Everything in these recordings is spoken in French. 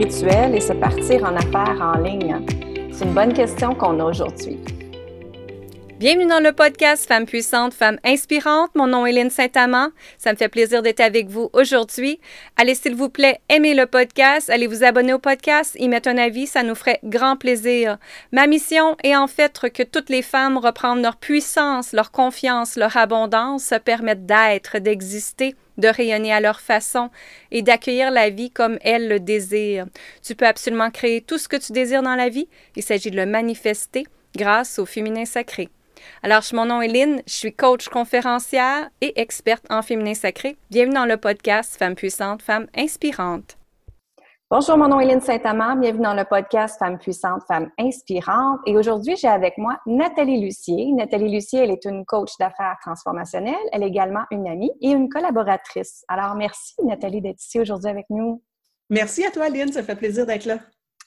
et se partir en affaires en ligne? C'est une bonne question qu'on a aujourd'hui. Bienvenue dans le podcast Femmes puissantes, Femmes inspirantes. Mon nom est Lynne Saint-Amand. Ça me fait plaisir d'être avec vous aujourd'hui. Allez, s'il vous plaît, aimez le podcast. Allez vous abonner au podcast, y mettre un avis. Ça nous ferait grand plaisir. Ma mission est en fait que toutes les femmes reprennent leur puissance, leur confiance, leur abondance, se permettent d'être, d'exister de rayonner à leur façon et d'accueillir la vie comme elles le désirent. Tu peux absolument créer tout ce que tu désires dans la vie. Il s'agit de le manifester grâce au féminin sacré. Alors, mon nom est Lynn, je suis coach conférencière et experte en féminin sacré. Bienvenue dans le podcast Femmes puissantes, Femmes inspirantes. Bonjour, mon nom est Lynn Saint-Amand. Bienvenue dans le podcast Femmes puissantes, Femmes inspirantes. Et aujourd'hui, j'ai avec moi Nathalie Lucier. Nathalie Lucier, elle est une coach d'affaires transformationnelle. Elle est également une amie et une collaboratrice. Alors, merci Nathalie d'être ici aujourd'hui avec nous. Merci à toi, Lynn. Ça fait plaisir d'être là.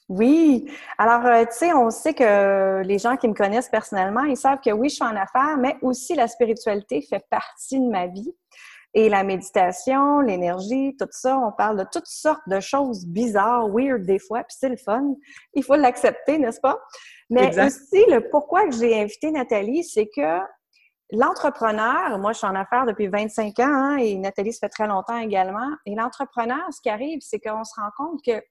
Oui. Alors, euh, tu sais, on sait que les gens qui me connaissent personnellement, ils savent que oui, je suis en affaires, mais aussi la spiritualité fait partie de ma vie. Et la méditation, l'énergie, tout ça, on parle de toutes sortes de choses bizarres, weird des fois, puis c'est le fun. Il faut l'accepter, n'est-ce pas? Mais aussi, le pourquoi que j'ai invité Nathalie, c'est que l'entrepreneur, moi je suis en affaires depuis 25 ans hein, et Nathalie ça fait très longtemps également, et l'entrepreneur, ce qui arrive, c'est qu'on se rend compte que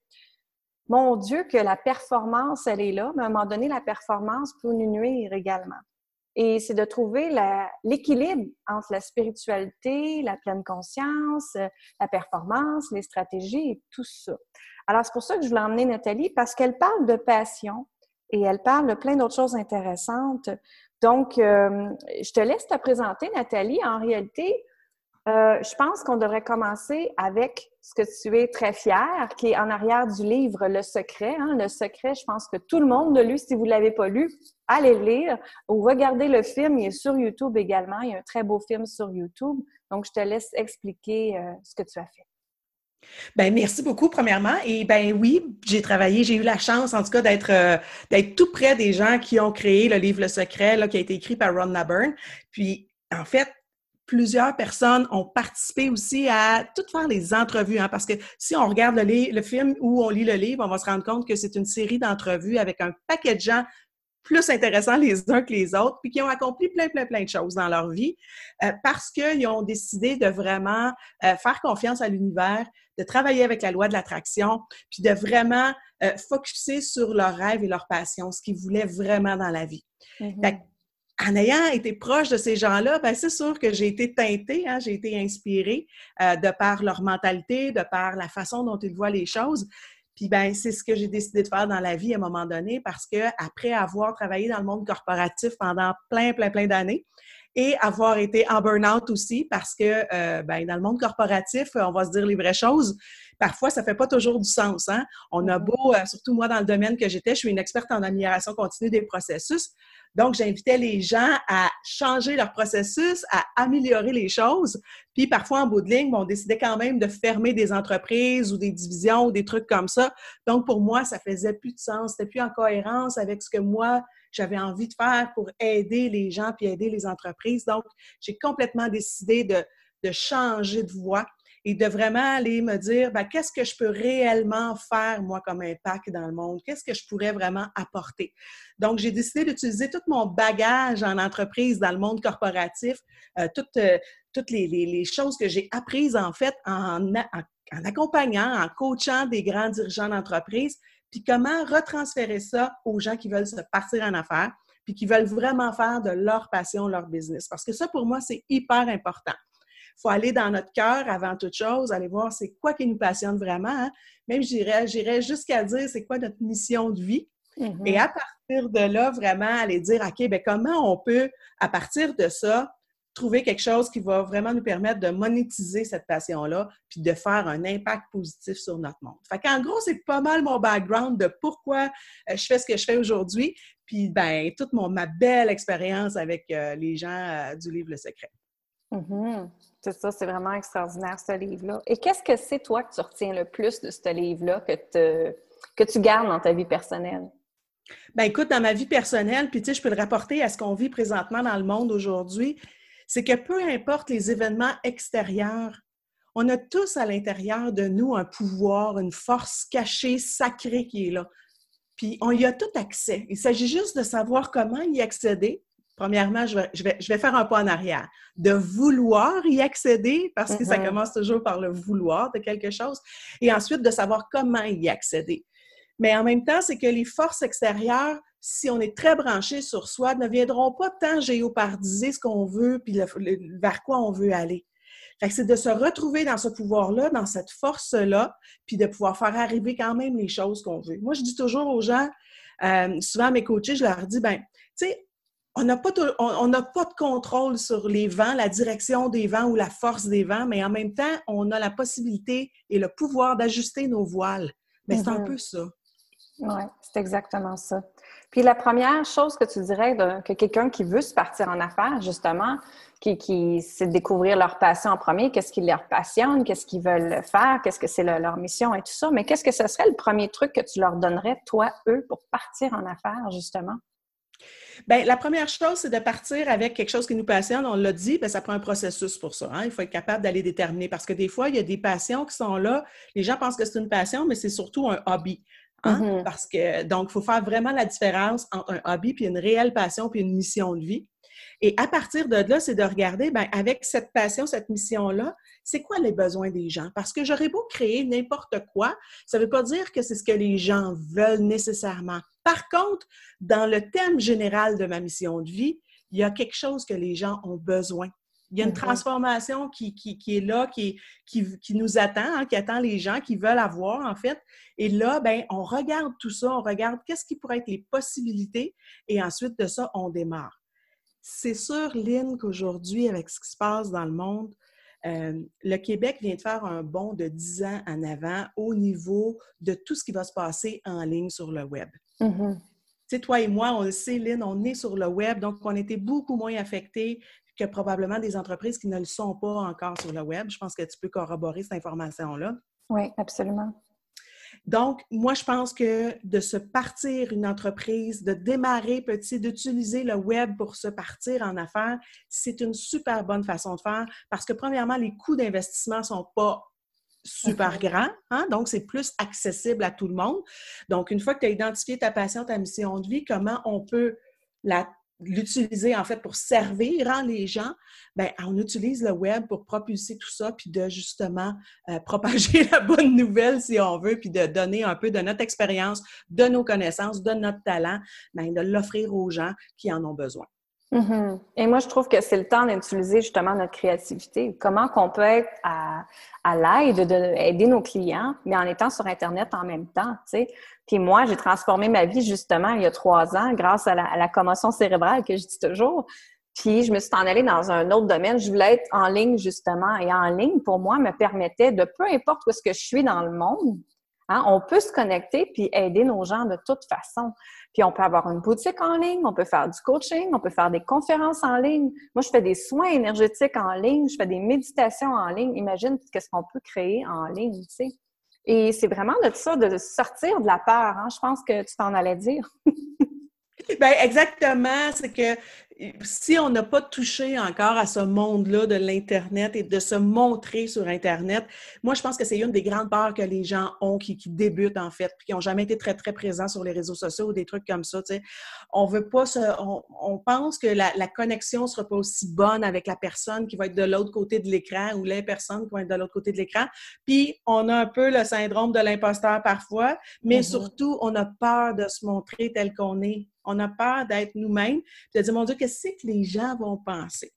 mon Dieu, que la performance, elle est là, mais à un moment donné, la performance peut nous nuire également. Et c'est de trouver l'équilibre entre la spiritualité, la pleine conscience, la performance, les stratégies et tout ça. Alors, c'est pour ça que je voulais emmener Nathalie, parce qu'elle parle de passion et elle parle de plein d'autres choses intéressantes. Donc, euh, je te laisse te présenter, Nathalie. En réalité, euh, je pense qu'on devrait commencer avec ce que tu es très fier, qui est en arrière du livre Le Secret. Hein. Le Secret, je pense que tout le monde l'a lu. Si vous ne l'avez pas lu, allez le lire ou regardez le film. Il est sur YouTube également. Il y a un très beau film sur YouTube. Donc, je te laisse expliquer euh, ce que tu as fait. Ben merci beaucoup premièrement et ben oui j'ai travaillé j'ai eu la chance en tout cas d'être euh, d'être tout près des gens qui ont créé le livre Le Secret qui a été écrit par Ron Naburn puis en fait plusieurs personnes ont participé aussi à tout faire les entrevues, hein, parce que si on regarde le, le, film ou on lit le livre, on va se rendre compte que c'est une série d'entrevues avec un paquet de gens plus intéressants les uns que les autres, puis qui ont accompli plein, plein, plein de choses dans leur vie, euh, parce qu'ils ont décidé de vraiment euh, faire confiance à l'univers, de travailler avec la loi de l'attraction, puis de vraiment euh, focuser sur leurs rêves et leurs passions, ce qu'ils voulaient vraiment dans la vie. Mm-hmm en ayant été proche de ces gens-là, ben c'est sûr que j'ai été teintée, hein, j'ai été inspirée euh, de par leur mentalité, de par la façon dont ils voient les choses. Puis ben c'est ce que j'ai décidé de faire dans la vie à un moment donné parce que après avoir travaillé dans le monde corporatif pendant plein plein plein d'années et avoir été en burn-out aussi parce que euh, ben, dans le monde corporatif, on va se dire les vraies choses. Parfois, ça fait pas toujours du sens. Hein? On a mm-hmm. beau, euh, surtout moi dans le domaine que j'étais, je suis une experte en amélioration continue des processus. Donc, j'invitais les gens à changer leur processus, à améliorer les choses. Puis parfois, en bout de ligne, on décidait quand même de fermer des entreprises ou des divisions ou des trucs comme ça. Donc, pour moi, ça faisait plus de sens. C'était plus en cohérence avec ce que moi, j'avais envie de faire pour aider les gens puis aider les entreprises. Donc, j'ai complètement décidé de, de changer de voie et de vraiment aller me dire ben, qu'est-ce que je peux réellement faire, moi, comme impact dans le monde? Qu'est-ce que je pourrais vraiment apporter? Donc, j'ai décidé d'utiliser tout mon bagage en entreprise, dans le monde corporatif, euh, toutes, euh, les, choses que j'ai apprises, en fait, en, en, accompagnant, en coachant des grands dirigeants d'entreprise, puis comment retransférer ça aux gens qui veulent se partir en affaires, puis qui veulent vraiment faire de leur passion leur business. Parce que ça, pour moi, c'est hyper important faut aller dans notre cœur avant toute chose, aller voir c'est quoi qui nous passionne vraiment. Hein. Même, j'irais jusqu'à dire c'est quoi notre mission de vie. Mm-hmm. Et à partir de là, vraiment aller dire, OK, bien, comment on peut, à partir de ça, trouver quelque chose qui va vraiment nous permettre de monétiser cette passion-là, puis de faire un impact positif sur notre monde. Fait qu'en gros, c'est pas mal mon background de pourquoi euh, je fais ce que je fais aujourd'hui, puis ben toute mon, ma belle expérience avec euh, les gens euh, du livre Le Secret. Mm-hmm. C'est ça, c'est vraiment extraordinaire, ce livre-là. Et qu'est-ce que c'est, toi, que tu retiens le plus de ce livre-là, que, que tu gardes dans ta vie personnelle? Ben écoute, dans ma vie personnelle, puis tu sais, je peux le rapporter à ce qu'on vit présentement dans le monde aujourd'hui, c'est que peu importe les événements extérieurs, on a tous à l'intérieur de nous un pouvoir, une force cachée, sacrée qui est là. Puis on y a tout accès. Il s'agit juste de savoir comment y accéder. Premièrement, je vais, je vais, je vais faire un pas en arrière. De vouloir y accéder, parce que ça commence toujours par le vouloir de quelque chose. Et ensuite, de savoir comment y accéder. Mais en même temps, c'est que les forces extérieures, si on est très branché sur soi, ne viendront pas tant géopardiser ce qu'on veut puis le- le- vers quoi on veut aller. Fait que c'est de se retrouver dans ce pouvoir-là, dans cette force-là, puis de pouvoir faire arriver quand même les choses qu'on veut. Moi, je dis toujours aux gens, euh, souvent à mes coachés, je leur dis, ben, tu sais, on n'a pas, tout- on- on n'a pas de contrôle sur les vents, la direction des vents ou la force des vents, mais en même temps, on a la possibilité et le pouvoir d'ajuster nos voiles. Mais c'est un Mhm. peu ça. Oui, c'est exactement ça. Puis la première chose que tu dirais de- que quelqu'un qui veut se partir en affaires, justement, qui, qui c'est découvrir leur passion en premier, qu'est-ce qui leur passionne, qu'est-ce qu'ils veulent faire, qu'est-ce que c'est le- leur mission et tout ça. Mais qu'est-ce que ce serait le premier truc que tu leur donnerais, toi, eux, pour partir en affaires, justement? Bien, la première chose, c'est de partir avec quelque chose qui nous passionne. On l'a dit, bien, ça prend un processus pour ça. hein. Il faut être capable d'aller déterminer parce que des fois, il y a des passions qui sont là. Les gens pensent que c'est une passion, mais c'est surtout un hobby. hein. Mhm. Parce que, donc, il faut faire vraiment la différence entre un hobby puis une réelle passion puis une mission de vie. Et à partir de là, c'est de regarder, bien, avec cette passion, cette mission-là, c'est quoi les besoins des gens? Parce que j'aurais beau créer n'importe quoi, ça ne veut pas dire que c'est ce que les gens veulent nécessairement. Par contre, dans le thème général de ma mission de vie, il y a quelque chose que les gens ont besoin. Il y a une Mhm. transformation qui, qui, qui est là, qui, qui, qui nous attend, hein, qui attend les gens, qui veulent avoir, en fait. Et là, ben, on regarde tout ça, on regarde qu'est-ce qui pourrait être les possibilités, et ensuite de ça, on démarre. C'est sûr, Lynn, qu'aujourd'hui, avec ce qui se passe dans le monde, euh, le Québec vient de faire un bond de 10 ans en avant au niveau de tout ce qui va se passer en ligne sur le web. Mhm. Tu sais, toi et moi, on le sait, Lynn, on est sur le web, donc on était beaucoup moins affectés que probablement des entreprises qui ne le sont pas encore sur le web. Je pense que tu peux corroborer cette information-là. Oui, absolument. Donc, moi, je pense que de se partir une entreprise, de démarrer petit, d'utiliser le web pour se partir en affaires, c'est une super bonne façon de faire parce que, premièrement, les coûts d'investissement ne sont pas super Mhm. grands, hein? donc c'est plus accessible à tout le monde. Donc, une fois que tu as identifié ta passion, ta mission de vie, comment on peut la l'utiliser en fait pour servir hein, les gens, ben on utilise le web pour propulser tout ça, puis de justement euh, propager la bonne nouvelle si on veut, puis de donner un peu de notre expérience, de nos connaissances, de notre talent, ben, de l'offrir aux gens qui en ont besoin. Mhm. Et moi, je trouve que c'est le temps d'utiliser justement notre créativité. Comment qu'on peut être à, l'aide d'aider nos clients, mais en étant sur Internet en même temps. Puis moi, j'ai transformé ma vie justement il y a trois ans grâce à la, à la commotion cérébrale que je dis toujours. Puis je me suis en allée dans un autre domaine. Je voulais être en ligne justement. Et en ligne, pour moi, me permettait de peu importe où est-ce que je suis dans le monde, hein, on peut se connecter puis aider nos gens de toute façon. Puis on peut avoir une boutique en ligne, on peut faire du coaching, on peut faire des conférences en ligne. Moi, je fais des soins énergétiques en ligne, je fais des méditations en ligne. Imagine qu'est-ce qu'on peut créer en ligne, tu sais. Et c'est vraiment de ça, de sortir de la peur. Hein? Je pense que tu t'en allais dire. Ben exactement, c'est que si on n'a pas touché encore à ce monde-là de l'Internet et de se montrer sur Internet, moi, je pense que c'est une des grandes peurs que les gens ont qui, qui débutent, en fait, puis qui n'ont jamais été très, très présents sur les réseaux sociaux ou des trucs comme ça. On veut pas se. On, on pense que la, la connexion ne sera pas aussi bonne avec la personne qui va être de l'autre côté de l'écran ou les personnes qui vont être de l'autre côté de l'écran. Puis, on a un peu le syndrome de l'imposteur parfois, mais Mhm. surtout, on a peur de se montrer tel qu'on est. On a peur d'être nous-mêmes, de dire, mon Dieu, qu'est-ce que les gens vont penser?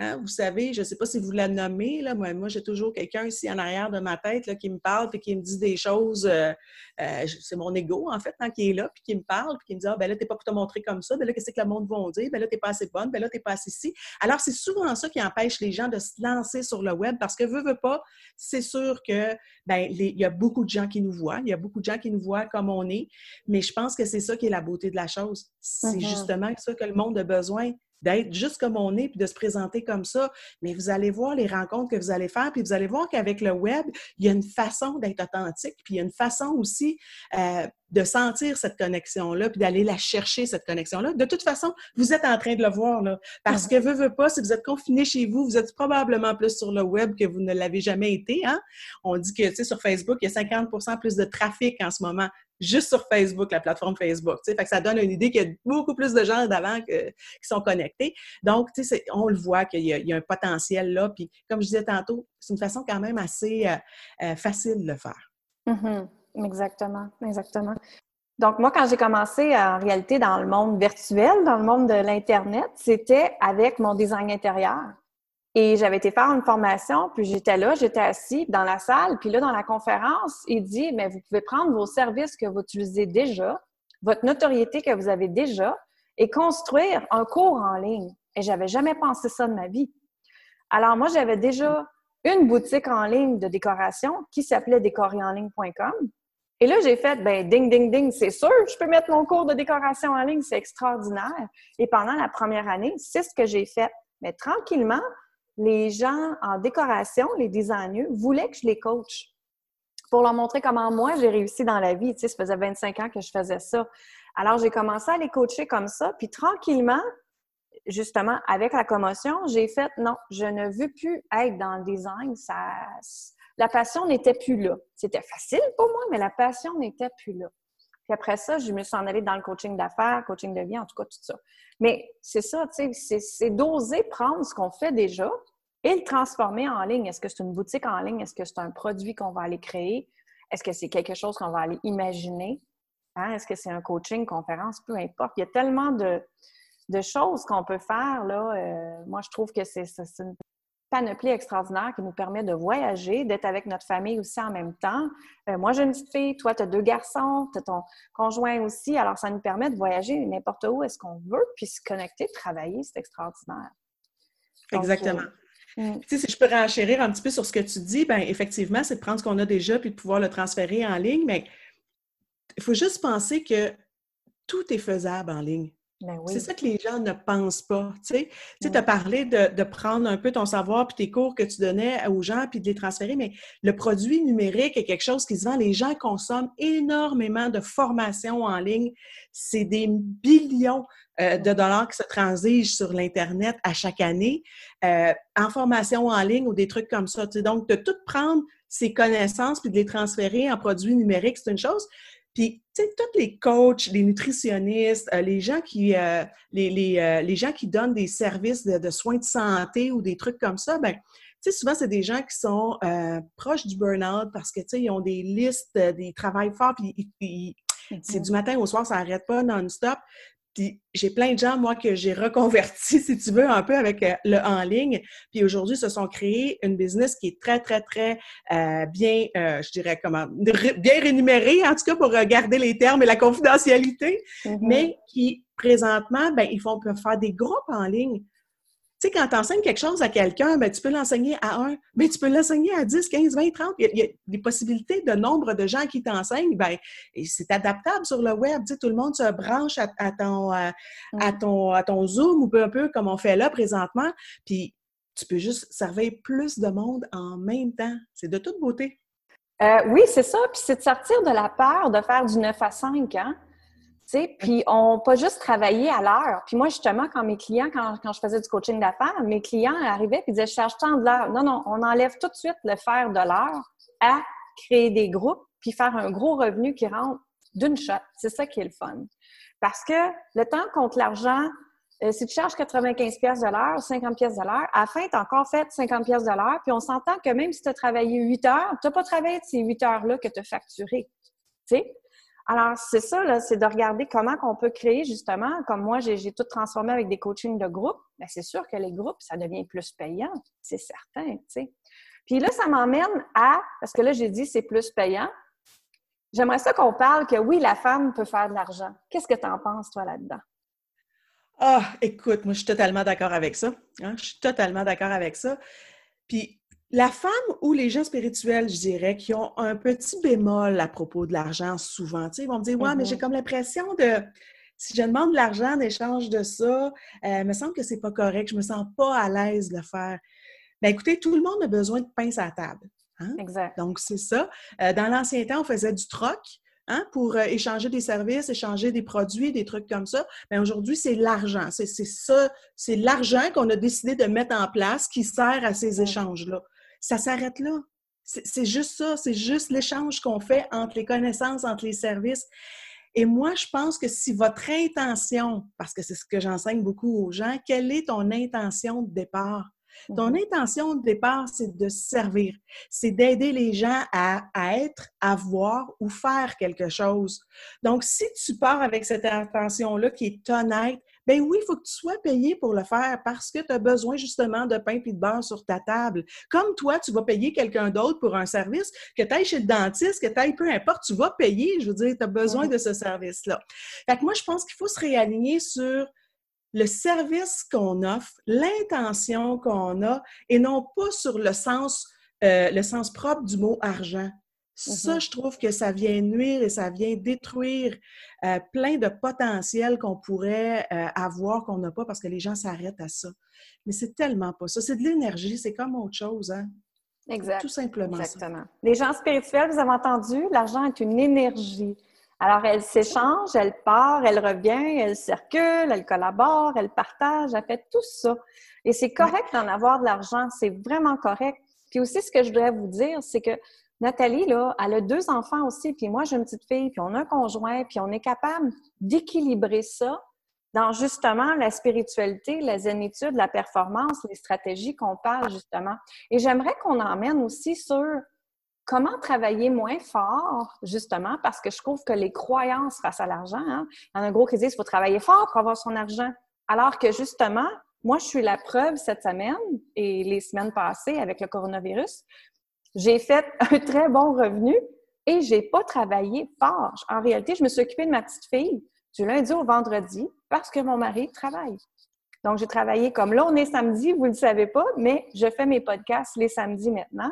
Hein, vous savez, je ne sais pas si vous la nommez, là, moi, moi j'ai toujours quelqu'un ici en arrière de ma tête là, qui me parle et qui me dit des choses. euh, euh, c'est mon ego, en fait, hein, qui est là, puis qui me parle, puis qui me dit Ah, ben là, tu n'es pas pour te montrer comme ça, ben là, qu'est-ce que le monde va dire? Ben là, tu n'es pas assez bonne, ben là, tu n'es pas assez ici. Alors, c'est souvent ça qui empêche les gens de se lancer sur le web parce que, veut, veut pas, c'est sûr que, ben, il y a beaucoup de gens qui nous voient, il y a beaucoup de gens qui nous voient comme on est, mais je pense que c'est ça qui est la beauté de la chose. C'est Mhm. justement ça que le monde a besoin d'être juste comme on est, puis de se présenter comme ça. Mais vous allez voir les rencontres que vous allez faire, puis vous allez voir qu'avec le web, il y a une façon d'être authentique, puis il y a une façon aussi, euh, de sentir cette connexion-là, puis d'aller la chercher, cette connexion-là. De toute façon, vous êtes en train de le voir, là. Parce que, veut, veut pas, si vous êtes confiné chez vous, vous êtes probablement plus sur le web que vous ne l'avez jamais été, hein? On dit que, tu sais, sur Facebook, il y a 50% plus de trafic en ce moment juste sur Facebook, la plateforme Facebook. Fait que ça donne une idée qu'il y a beaucoup plus de gens d'avant qui sont connectés. Donc, on le voit qu'il y, y, a un potentiel là. Puis, comme je disais tantôt, c'est une façon quand même assez euh, euh, facile de le faire. Mm-hmm. Exactement, exactement. Donc, moi, quand j'ai commencé en réalité dans le monde virtuel, dans le monde de l'Internet, c'était avec mon design intérieur. Et j'avais été faire une formation, puis j'étais là, j'étais assis dans la salle, puis là, dans la conférence, il dit, mais vous pouvez prendre vos services que vous utilisez déjà, votre notoriété que vous avez déjà, et construire un cours en ligne. Et j'avais jamais pensé ça de ma vie. Alors, moi, j'avais déjà une boutique en ligne de décoration qui s'appelait décorerenligne.com. Et là, j'ai fait, ben, ding, ding, ding, c'est sûr, je peux mettre mon cours de décoration en ligne, c'est extraordinaire. Et pendant la première année, c'est ce que j'ai fait. Mais tranquillement, les gens en décoration, les designers, voulaient que je les coach pour leur montrer comment moi j'ai réussi dans la vie. Tu sais, ça faisait 25 ans que je faisais ça. Alors, j'ai commencé à les coacher comme ça, puis tranquillement, justement, avec la commotion, j'ai fait non, je ne veux plus être dans le design. Ça, la passion n'était plus là. C'était facile pour moi, mais la passion n'était plus là. Puis après ça, je me suis en allée dans le coaching d'affaires, coaching de vie, en tout cas, tout ça. Mais c'est ça, tu sais, c'est d'oser prendre ce qu'on fait déjà et le transformer en ligne. Est-ce que c'est une boutique en ligne? Est-ce que c'est un produit qu'on va aller créer? Est-ce que c'est quelque chose qu'on va aller imaginer? Hein? Est-ce que c'est un coaching, conférence? Peu importe. Il y a tellement de, choses qu'on peut faire. Là. Euh, moi, je trouve que c'est une panoplie extraordinaire qui nous permet de voyager, d'être avec notre famille aussi en même temps. Euh, moi, j'ai une petite fille, toi, tu as deux garçons, tu as ton conjoint aussi. Alors, ça nous permet de voyager n'importe où est-ce qu'on veut, puis se connecter, travailler. C'est extraordinaire. Exactement. Euh, mm. si je peux renchérir un petit peu sur ce que tu dis, ben effectivement, c'est de prendre ce qu'on a déjà puis de pouvoir le transférer en ligne, mais il faut juste penser que tout est faisable en ligne. Ben c'est ça que les gens ne pensent pas. Tu sais, as parlé de, prendre un peu ton savoir puis tes cours que tu donnais aux gens puis de les transférer, mais le produit numérique est quelque chose qui se vend. Les gens consomment énormément de formations en ligne. C'est des billions euh, de dollars qui se transigent sur l'Internet à chaque année euh, en formation en ligne ou des trucs comme ça. Donc, de tout prendre ces connaissances puis de les transférer en produits numériques, c'est une chose. Puis, tu sais, tous les coachs, les nutritionnistes, euh, les gens qui euh, les, euh, les, gens qui donnent des services de, soins de santé ou des trucs comme ça, ben, tu sais, souvent, c'est des gens qui sont proches du burn-out parce que, tu sais, ils ont des listes, des travails forts, puis c'est du matin au soir, ça n'arrête pas non-stop j'ai plein de gens, moi, que j'ai reconverti, si tu veux, un peu avec euh, le en ligne. Puis aujourd'hui, se sont créés une business qui est très, très, très euh, bien, euh, je dirais comment, bien rémunérée, en tout cas pour garder les termes et la confidentialité, mm-hmm. mais qui présentement, ben, ils font peuvent faire des groupes en ligne. Tu sais, quand tu enseignes quelque chose à quelqu'un, ben, tu peux l'enseigner à un, mais tu peux l'enseigner à 10, 15, 20, 30. Il y, a, des possibilités de nombre de gens qui t'enseignent. Ben, c'est adaptable sur le web. Tu sais, tout le monde se branche à, ton, à, ton, à ton Zoom ou peu un peu comme on fait là présentement. Puis tu peux juste servir plus de monde en même temps. C'est de toute beauté. Euh, oui, c'est ça. Puis c'est de sortir de la peur de faire du 9 à 5. Hein? Puis on pas juste travailler à l'heure. Puis moi, justement, quand mes clients, quand, quand je faisais du coaching d'affaires, mes clients arrivaient et disaient Je charge tant de l'heure. Non, non, on enlève tout de suite le faire de l'heure à créer des groupes puis faire un gros revenu qui rentre d'une shot. C'est ça qui est le fun. Parce que le temps contre l'argent, euh, si tu charges 95 pièces de l'heure, 50 pièces de l'heure, à la fin, encore fait 50 pièces de l'heure, puis on s'entend que même si tu as travaillé 8 heures, tu n'as pas travaillé ces 8 heures-là que tu as facturé. Tu sais? Alors, c'est ça, c'est de regarder comment on peut créer justement, comme moi, j'ai tout transformé avec des coachings de groupe. Mais c'est sûr que les groupes, ça devient plus payant, c'est certain, tu sais. Puis là, ça m'emmène à, parce que là, j'ai dit c'est plus payant. J'aimerais ça qu'on parle que oui, la femme peut faire de l'argent. Qu'est-ce que tu en penses, toi, là-dedans? Ah, écoute, moi, je suis totalement d'accord avec ça. Hein. Je suis totalement d'accord avec ça. Puis, la femme ou les gens spirituels, je dirais, qui ont un petit bémol à propos de l'argent souvent, ils vont me dire Ouais, mais j'ai mm-hmm. comme l'impression de. Si je demande de l'argent en échange de ça, euh, il me semble que c'est pas correct, je me sens pas à l'aise de le faire. Bien, écoutez, tout le monde a besoin de pain à table. Hein? Exact. Donc, c'est ça. Euh, dans l'ancien temps, on faisait du troc. hein, pour euh, échanger des services, échanger des produits, des trucs comme ça. Mais aujourd'hui, c'est l'argent. C'est ça, c'est l'argent qu'on a décidé de mettre en place qui sert à ces échanges-là. Ça s'arrête là. C'est juste ça, c'est juste l'échange qu'on fait entre les connaissances, entre les services. Et moi, je pense que si votre intention, parce que c'est ce que j'enseigne beaucoup aux gens, quelle est ton intention de départ? Ton mm-hmm. intention de départ, c'est de servir, c'est d'aider les gens à, être, à voir ou faire quelque chose. Donc, si tu pars avec cette intention-là qui est honnête, ben oui, il faut que tu sois payé pour le faire parce que tu as besoin justement de pain et de beurre sur ta table. Comme toi, tu vas payer quelqu'un d'autre pour un service, que tu ailles chez le dentiste, que tu ailles peu importe, tu vas payer. Je veux dire, tu as besoin de ce service-là. Fait que moi, je pense qu'il faut se réaligner sur le service qu'on offre, l'intention qu'on a, et non pas sur le sens, euh, le sens propre du mot argent. Ça, mm-hmm. je trouve que ça vient nuire et ça vient détruire euh, plein de potentiel qu'on pourrait euh, avoir, qu'on n'a pas, parce que les gens s'arrêtent à ça. Mais c'est tellement pas ça. C'est de l'énergie, c'est comme autre chose, hein? Exact. Tout simplement. Exactement. Les gens spirituels, vous avez entendu, l'argent est une énergie. Alors, elle s'échange, elle part, elle revient, elle circule, elle collabore, elle partage, elle fait tout ça. Et c'est correct d'en avoir de l'argent, c'est vraiment correct. Puis aussi, ce que je voudrais vous dire, c'est que Nathalie, là, elle a deux enfants aussi, puis moi, j'ai une petite fille, puis on a un conjoint, puis on est capable d'équilibrer ça dans justement la spiritualité, la zénitude, la performance, les stratégies qu'on parle justement. Et j'aimerais qu'on emmène aussi sur comment travailler moins fort, justement, parce que je trouve que les croyances face à l'argent, hein, y en a un gros qui disent qu'il faut travailler fort pour avoir son argent. Alors que justement, moi, je suis la preuve cette semaine et les semaines passées avec le coronavirus, j'ai fait un très bon revenu et j'ai pas travaillé fort. En réalité, je me suis occupée de ma petite fille du lundi au vendredi parce que mon mari travaille. Donc, j'ai travaillé comme là, on est samedi, vous ne le savez pas, mais je fais mes podcasts les samedis maintenant.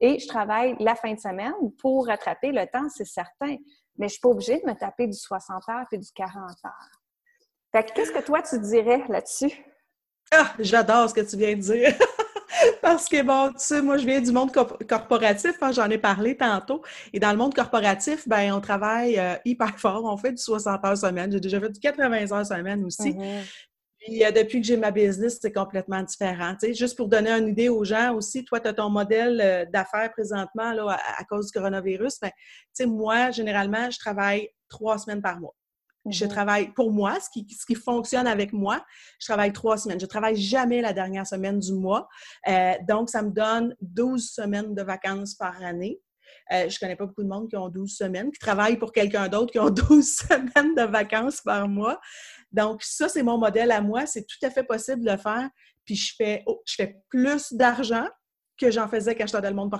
Et je travaille la fin de semaine pour rattraper le temps, c'est certain. Mais je ne suis pas obligée de me taper du 60 heures et du 40 heures. Fait que qu'est-ce que toi, tu dirais là-dessus? Ah, j'adore ce que tu viens de dire. Parce que, bon, tu sais, moi, je viens du monde corporatif, hein, j'en ai parlé tantôt. Et dans le monde corporatif, ben on travaille euh, hyper fort. On fait du 60 heures semaine. J'ai déjà fait du 80 heures semaine aussi. Mm-hmm. Puis euh, depuis que j'ai ma business, c'est complètement différent. juste pour donner une idée aux gens aussi, toi, tu as ton modèle euh, d'affaires présentement là, à, cause du coronavirus. Mais ben, moi, généralement, je travaille trois semaines par mois. Je mm-hmm. travaille pour moi, ce qui, ce qui fonctionne avec moi, je travaille trois semaines. Je travaille jamais la dernière semaine du mois. Euh, donc, ça me donne 12 semaines de vacances par année. Euh, je connais pas beaucoup de monde qui ont 12 semaines, qui travaillent pour quelqu'un d'autre qui ont 12 semaines de vacances par mois. Donc, ça, c'est mon modèle à moi. C'est tout à fait possible de le faire. Puis, je fais, oh, je fais plus d'argent que j'en faisais quand j'étais dans le monde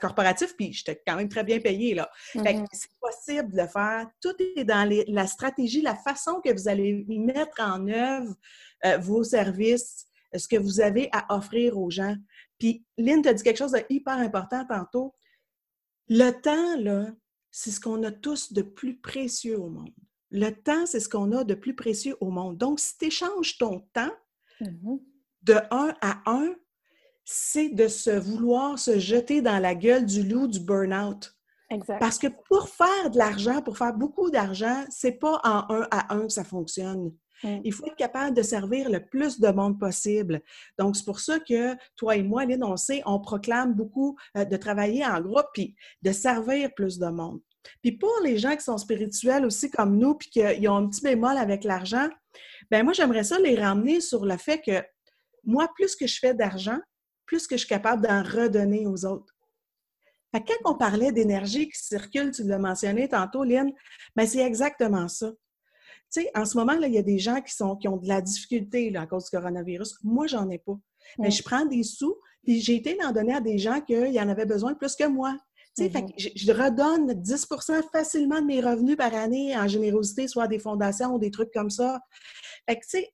corporatif, puis j'étais quand même très bien payée, là. Mm-hmm. c'est possible de faire. Tout est dans la stratégie, la façon que vous allez mettre en œuvre euh, vos services, ce que vous avez à offrir aux gens. Puis, Lynn t'a dit quelque chose de hyper important tantôt. Le temps, là, c'est ce qu'on a tous de plus précieux au monde. Le temps, c'est ce qu'on a de plus précieux au monde. Donc, si tu échanges ton temps mmh de un à un, c'est de se vouloir se jeter dans la gueule du loup du burn-out. Exact. Parce que pour faire de l'argent, pour faire beaucoup d'argent, c'est pas en un à un que ça fonctionne. Mmh. Il faut être capable de servir le plus de monde possible. Donc, c'est pour ça que toi et moi, Lynn, on sait, on proclame beaucoup euh, de travailler en groupe puis de servir plus de monde. Puis pour les gens qui sont spirituels aussi comme nous, puis qu'ils ont un petit bémol avec l'argent, ben moi, j'aimerais ça les ramener sur le fait que moi, plus que je fais d'argent, plus que je suis capable d'en redonner aux autres. Fait quand on parlait d'énergie qui circule, tu l'as mentionné tantôt, Lynn, ben c'est exactement ça. Tu sais, en ce moment, là, il y a des gens qui, sont, qui ont de la difficulté là, à cause du coronavirus. Moi, j'en ai pas. Mais je prends des sous, puis j'ai été d'en donner à des gens qui en avaient besoin plus que moi. Mm-hmm. je, redonne 10 facilement de mes revenus par année en générosité, soit des fondations ou des trucs comme ça. Fait que, tu sais,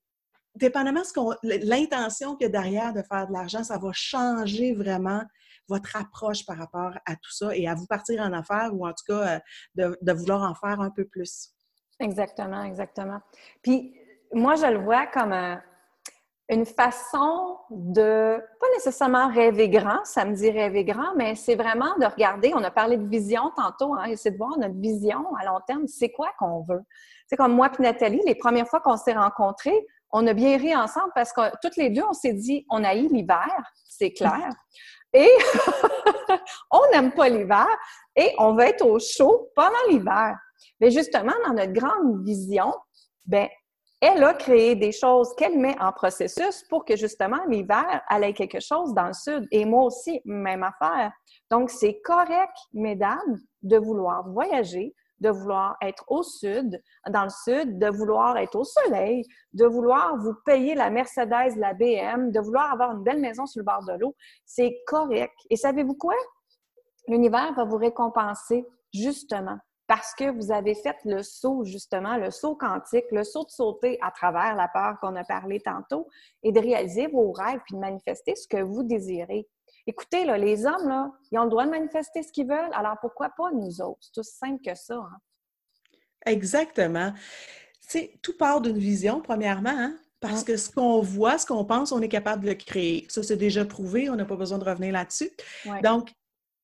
dépendamment de l'intention qu'il y a derrière de faire de l'argent, ça va changer vraiment votre approche par rapport à tout ça et à vous partir en affaires ou en tout cas euh, de, vouloir en faire un peu plus. Exactement, exactement. Puis moi, je le vois comme un, une façon de, pas nécessairement rêver grand, ça me dit rêver grand, mais c'est vraiment de regarder, on a parlé de vision tantôt, hein, c'est de voir notre vision à long terme, c'est quoi qu'on veut. C'est comme moi et Nathalie, les premières fois qu'on s'est rencontrés, on a bien ri ensemble parce que toutes les deux, on s'est dit, on a eu l'hiver, c'est clair. Et on n'aime pas l'hiver et on va être au chaud pendant l'hiver. Mais justement, dans notre grande vision, ben, elle a créé des choses qu'elle met en processus pour que justement l'hiver, elle ait quelque chose dans le sud. Et moi aussi, même affaire. Donc, c'est correct, mesdames, de vouloir voyager, de vouloir être au sud, dans le sud, de vouloir être au soleil, de vouloir vous payer la Mercedes, la BM, de vouloir avoir une belle maison sur le bord de l'eau. C'est correct. Et savez-vous quoi? L'univers va vous récompenser justement parce que vous avez fait le saut, justement, le saut quantique, le saut de sauter à travers la peur qu'on a parlé tantôt et de réaliser vos rêves puis de manifester ce que vous désirez. Écoutez, là, les hommes, là, ils ont le droit de manifester ce qu'ils veulent, alors pourquoi pas nous autres? C'est aussi simple que ça. Hein? Exactement. C'est tout part d'une vision, premièrement, hein? parce que ce qu'on voit, ce qu'on pense, on est capable de le créer. Ça, c'est déjà prouvé, on n'a pas besoin de revenir là-dessus. Donc,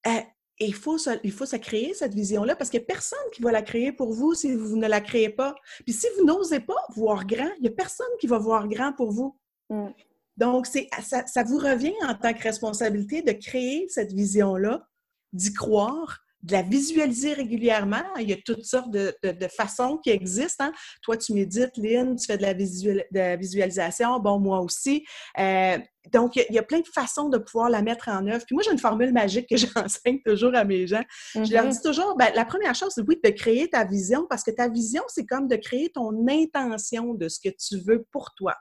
eh, il faut, se, il faut se créer cette vision-là parce qu'il n'y a personne qui va la créer pour vous si vous ne la créez pas. Puis si vous n'osez pas voir grand, il n'y a personne qui va voir grand pour vous. Mm. Donc, ça, ça, vous revient en tant que responsabilité de créer cette vision-là, d'y croire, de la visualiser régulièrement. Il y a toutes sortes de, façons qui existent. Hein. Toi, tu médites, Lynn, tu fais de la, visualisation. Bon, moi aussi. Euh, donc, il y, a, plein de façons de pouvoir la mettre en œuvre. Puis moi, j'ai une formule magique que j'enseigne toujours à mes gens. Je leur mm-hmm. dis toujours, ben, la première chose, c'est oui, de créer ta vision, parce que ta vision, c'est comme de créer ton intention de ce que tu veux pour toi.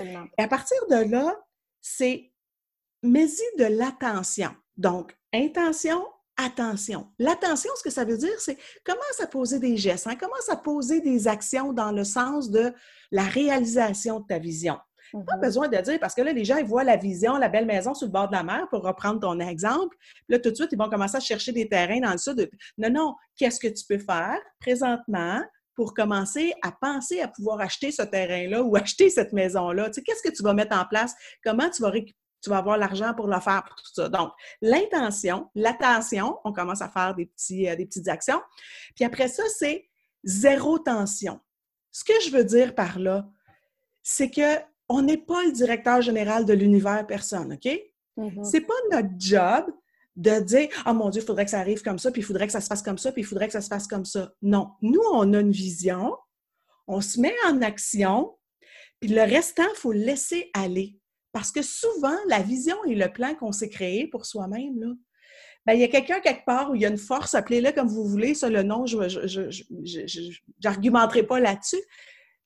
Et à partir de là, c'est mets-y de l'attention. Donc, intention, attention. L'attention, ce que ça veut dire, c'est commence à poser des gestes, hein? commence à poser des actions dans le sens de la réalisation de ta vision? Pas mm-hmm. besoin de dire, parce que là, les gens, ils voient la vision, la belle maison sur le bord de la mer, pour reprendre ton exemple. Là, tout de suite, ils vont commencer à chercher des terrains dans le sud. Non, non, qu'est-ce que tu peux faire présentement pour commencer à penser à pouvoir acheter ce terrain-là ou acheter cette maison-là? Tu sais, qu'est-ce que tu vas mettre en place? Comment tu vas tu vas avoir l'argent pour le faire, pour tout ça? Donc, l'intention, l'attention, on commence à faire des, petits, euh, des petites actions. Puis après ça, c'est zéro tension. Ce que je veux dire par là, c'est que on n'est pas le directeur général de l'univers personne, OK? Mm-hmm. C'est pas notre job de dire Oh mon Dieu, il faudrait que ça arrive comme ça, puis il faudrait que ça se fasse comme ça, puis il faudrait que ça se fasse comme ça. Non. Nous, on a une vision, on se met en action, puis le restant, il faut laisser aller. Parce que souvent, la vision et le plan qu'on s'est créé pour soi-même, là, ben, il y a quelqu'un quelque part où il y a une force, appelez-le comme vous voulez, ça, le nom, je n'argumenterai pas là-dessus,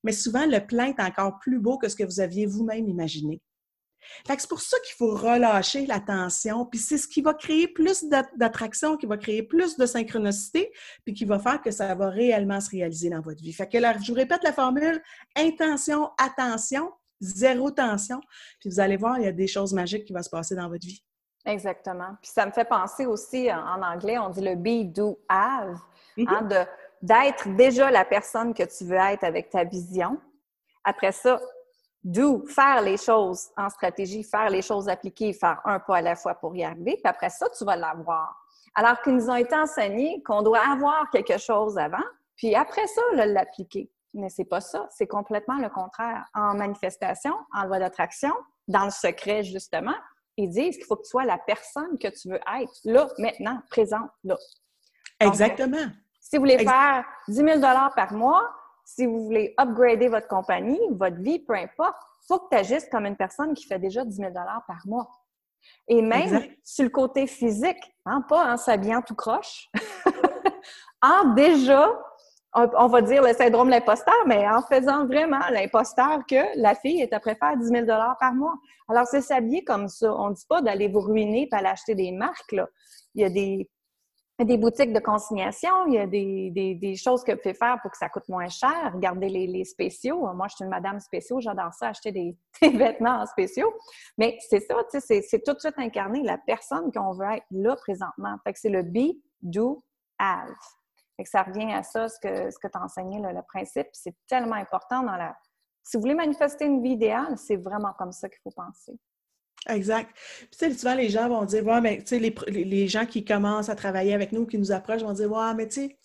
mais souvent, le plan est encore plus beau que ce que vous aviez vous-même imaginé. C'est pour ça qu'il faut relâcher l'attention, puis c'est ce qui va créer plus d'attraction, qui va créer plus de synchronicité, puis qui va faire que ça va réellement se réaliser dans votre vie. Fait que là, je vous répète la formule intention, attention, zéro tension. Puis vous allez voir, il y a des choses magiques qui vont se passer dans votre vie. Exactement. Puis ça me fait penser aussi, en anglais, on dit le be, do, have, hein, mm-hmm. de, d'être déjà la personne que tu veux être avec ta vision. Après ça, do, faire les choses en stratégie, faire les choses appliquées, faire un pas à la fois pour y arriver. Puis après ça, tu vas l'avoir. Alors qu'ils nous ont été enseignés qu'on doit avoir quelque chose avant, puis après ça, l'appliquer. Mais c'est pas ça, c'est complètement le contraire. En manifestation, en loi d'attraction, dans le secret justement, ils disent qu'il faut que tu sois la personne que tu veux être, là, maintenant, présente, là. Exactement. si vous voulez faire 10 000 par mois, si vous voulez upgrader votre compagnie, votre vie, peu importe, il faut que tu agisses comme une personne qui fait déjà 10 000 par mois. Et même sur le côté physique, hein, pas en s'habillant tout croche, en déjà on va dire le syndrome de l'imposteur, mais en faisant vraiment l'imposteur que la fille est à préférer 10 000 par mois. Alors, c'est s'habiller comme ça. On ne dit pas d'aller vous ruiner et aller acheter des marques. Là. Il y a des, des boutiques de consignation, il y a des, choses que vous pouvez faire pour que ça coûte moins cher. Regardez les, spéciaux. Moi, je suis une madame spéciaux, j'adore ça, acheter des, vêtements en spéciaux. Mais c'est ça, tu sais, c'est tout de suite incarné la personne qu'on veut être là présentement. Fait que c'est le be, do, have ça revient à ça, que, ce que tu as enseigné, le principe. C'est tellement important dans la, Si vous voulez manifester une vie idéale, c'est vraiment comme ça qu'il faut penser. Exact. Puis, tu sais, souvent, les gens vont dire, ouais, mais tu sais, les, les, gens qui commencent à travailler avec nous, qui nous approchent, vont dire, ouais, mais tu sais,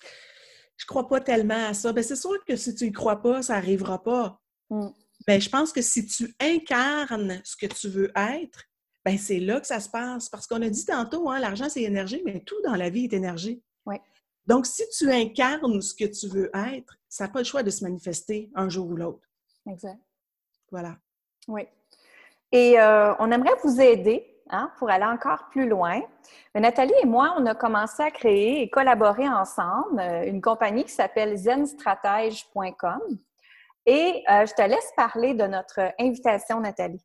je crois pas tellement à ça. Bien, c'est sûr que si tu y crois pas, ça n'arrivera pas. Mais mm. ben, je pense que si tu incarnes ce que tu veux être, ben c'est là que ça se passe. Parce qu'on a dit tantôt, hein, l'argent, c'est énergie, mais tout dans la vie est énergie. Oui. Donc, si tu incarnes ce que tu veux être, ça n'a pas le choix de se manifester un jour ou l'autre. Exact. Voilà. Oui. Et euh, on aimerait vous aider hein, pour aller encore plus loin. Nathalie et moi, on a commencé à créer et collaborer ensemble euh, une compagnie qui s'appelle zenstratège.com. Et euh, je te laisse parler de notre invitation, Nathalie.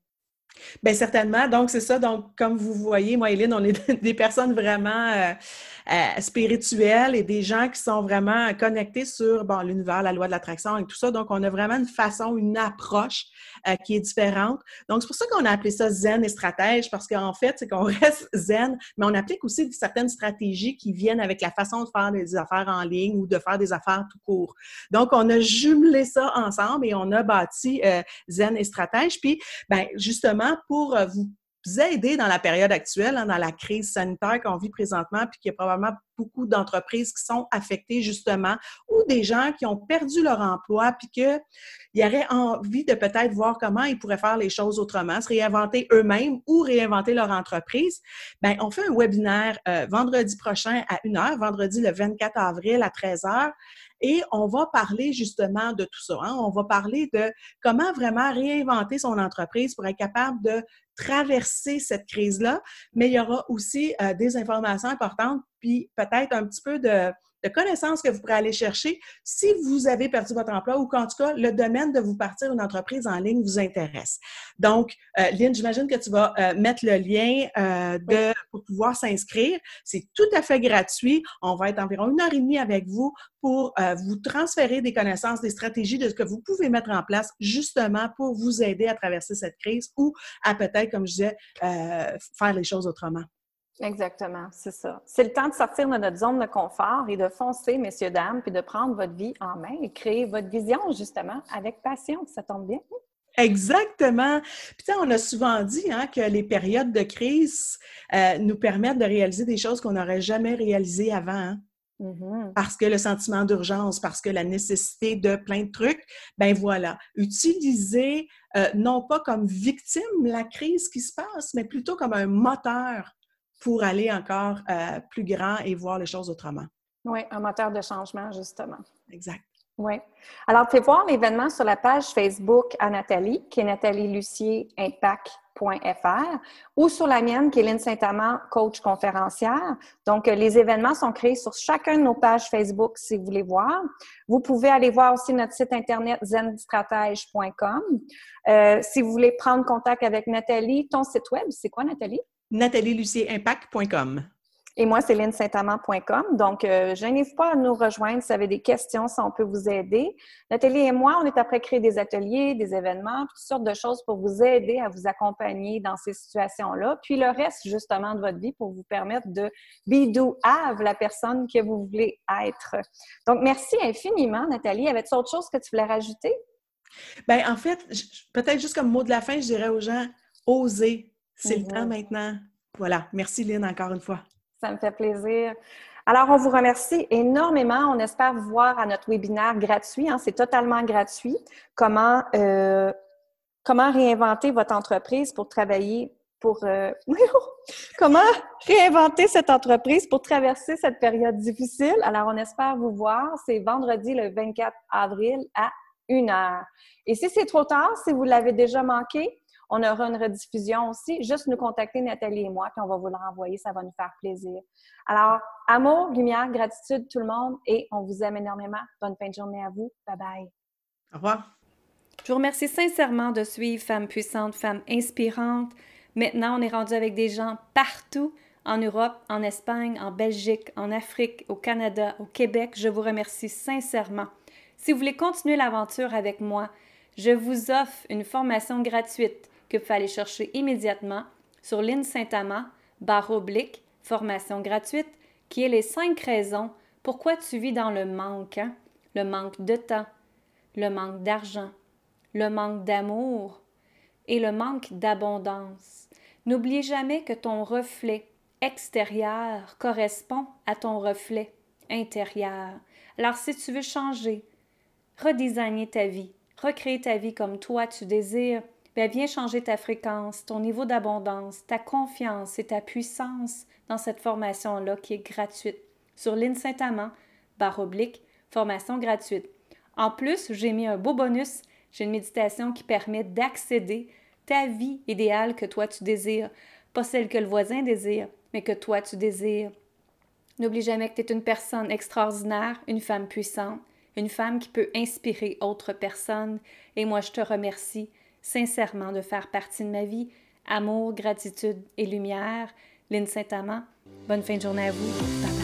Bien, certainement. Donc, c'est ça. Donc, comme vous voyez, moi, Hélène, on est des personnes vraiment euh, euh, spirituelles et des gens qui sont vraiment connectés sur bon, l'univers, la loi de l'attraction et tout ça. Donc, on a vraiment une façon, une approche euh, qui est différente. Donc, c'est pour ça qu'on a appelé ça zen et stratège, parce qu'en fait, c'est qu'on reste zen, mais on applique aussi certaines stratégies qui viennent avec la façon de faire des affaires en ligne ou de faire des affaires tout court. Donc, on a jumelé ça ensemble et on a bâti zen et stratège. Puis, ben justement, pour euh, vous aider dans la période actuelle, hein, dans la crise sanitaire qu'on vit présentement, puis qu'il y a probablement beaucoup d'entreprises qui sont affectées justement, ou des gens qui ont perdu leur emploi, puis qu'ils auraient envie de peut-être voir comment ils pourraient faire les choses autrement, se réinventer eux-mêmes ou réinventer leur entreprise. Bien, on fait un webinaire euh, vendredi prochain à 1h, vendredi le 24 avril à 13h. Et on va parler justement de tout ça. Hein. On va parler de comment vraiment réinventer son entreprise pour être capable de traverser cette crise-là, mais il y aura aussi euh, des informations importantes, puis peut-être un petit peu de, de connaissances que vous pourrez aller chercher si vous avez perdu votre emploi ou qu'en tout cas, le domaine de vous partir une entreprise en ligne vous intéresse. Donc, euh, Lynn, j'imagine que tu vas euh, mettre le lien euh, de, pour pouvoir s'inscrire. C'est tout à fait gratuit. On va être environ une heure et demie avec vous pour vous transférer des connaissances, des stratégies de ce que vous pouvez mettre en place justement pour vous aider à traverser cette crise ou à peut-être, comme je disais, faire les choses autrement. Exactement, c'est ça. C'est le temps de sortir de notre zone de confort et de foncer, messieurs, dames, puis de prendre votre vie en main et créer votre vision, justement, avec passion. Ça tombe bien? Exactement. Puis, on a souvent dit hein, que les périodes de crise euh, nous permettent de réaliser des choses qu'on n'aurait jamais réalisées avant. Hein. Mm-hmm. Parce que le sentiment d'urgence, parce que la nécessité de plein de trucs, ben voilà, utiliser euh, non pas comme victime la crise qui se passe, mais plutôt comme un moteur pour aller encore euh, plus grand et voir les choses autrement. Oui, un moteur de changement, justement. Exact. Oui. Alors, tu voir l'événement sur la page Facebook à Nathalie, qui est Nathalie Lucier Ou sur la mienne, qui est Lynn Saint-Amand, coach conférencière. Donc, euh, les événements sont créés sur chacune de nos pages Facebook si vous voulez voir. Vous pouvez aller voir aussi notre site internet zenstratège.com. Euh, si vous voulez prendre contact avec Nathalie, ton site web, c'est quoi, Nathalie? nathalielucierimpact.com. Et moi, c'est linsaintamant.com. Donc, euh, gênez-vous pas à nous rejoindre si vous avez des questions, si on peut vous aider. Nathalie et moi, on est après créer des ateliers, des événements, toutes sortes de choses pour vous aider à vous accompagner dans ces situations-là. Puis le reste, justement, de votre vie pour vous permettre de be, do, have la personne que vous voulez être. Donc, merci infiniment, Nathalie. Y avait-il autre chose que tu voulais rajouter? Bien, en fait, peut-être juste comme mot de la fin, je dirais aux gens, oser c'est le temps mhm. maintenant. Voilà. Merci, Lynn, encore une fois. Ça me fait plaisir. Alors, on vous remercie énormément. On espère vous voir à notre webinaire gratuit. Hein. C'est totalement gratuit. Comment, euh, comment réinventer votre entreprise pour travailler pour... Euh, comment réinventer cette entreprise pour traverser cette période difficile? Alors, on espère vous voir. C'est vendredi le 24 avril à 1 heure. Et si c'est trop tard, si vous l'avez déjà manqué, on aura une rediffusion aussi. Juste nous contacter, Nathalie et moi, puis on va vous le renvoyer. Ça va nous faire plaisir. Alors, amour, lumière, gratitude, tout le monde, et on vous aime énormément. Bonne fin de journée à vous. Bye bye. Au revoir. Je vous remercie sincèrement de suivre Femmes puissantes, Femmes inspirantes. Maintenant, on est rendu avec des gens partout en Europe, en Espagne, en Belgique, en Afrique, au Canada, au Québec. Je vous remercie sincèrement. Si vous voulez continuer l'aventure avec moi, je vous offre une formation gratuite que vous chercher immédiatement sur l'IN Saint-Amand, barre oblique, formation gratuite, qui est les cinq raisons pourquoi tu vis dans le manque. Hein? Le manque de temps, le manque d'argent, le manque d'amour et le manque d'abondance. N'oublie jamais que ton reflet extérieur correspond à ton reflet intérieur. Alors si tu veux changer, redesigner ta vie, recréer ta vie comme toi tu désires, bien, viens changer ta fréquence, ton niveau d'abondance, ta confiance et ta puissance dans cette formation-là qui est gratuite. Sur l'île Saint-Amand, barre oblique, formation gratuite. En plus, j'ai mis un beau bonus. J'ai une méditation qui permet d'accéder ta vie idéale que toi tu désires, pas celle que le voisin désire, mais que toi tu désires. N'oublie jamais que tu es une personne extraordinaire, une femme puissante, une femme qui peut inspirer autres personnes. Et moi, je te remercie sincèrement de faire partie de ma vie. Amour, gratitude et lumière. Lynne Saint-Amand, bonne fin de journée à vous.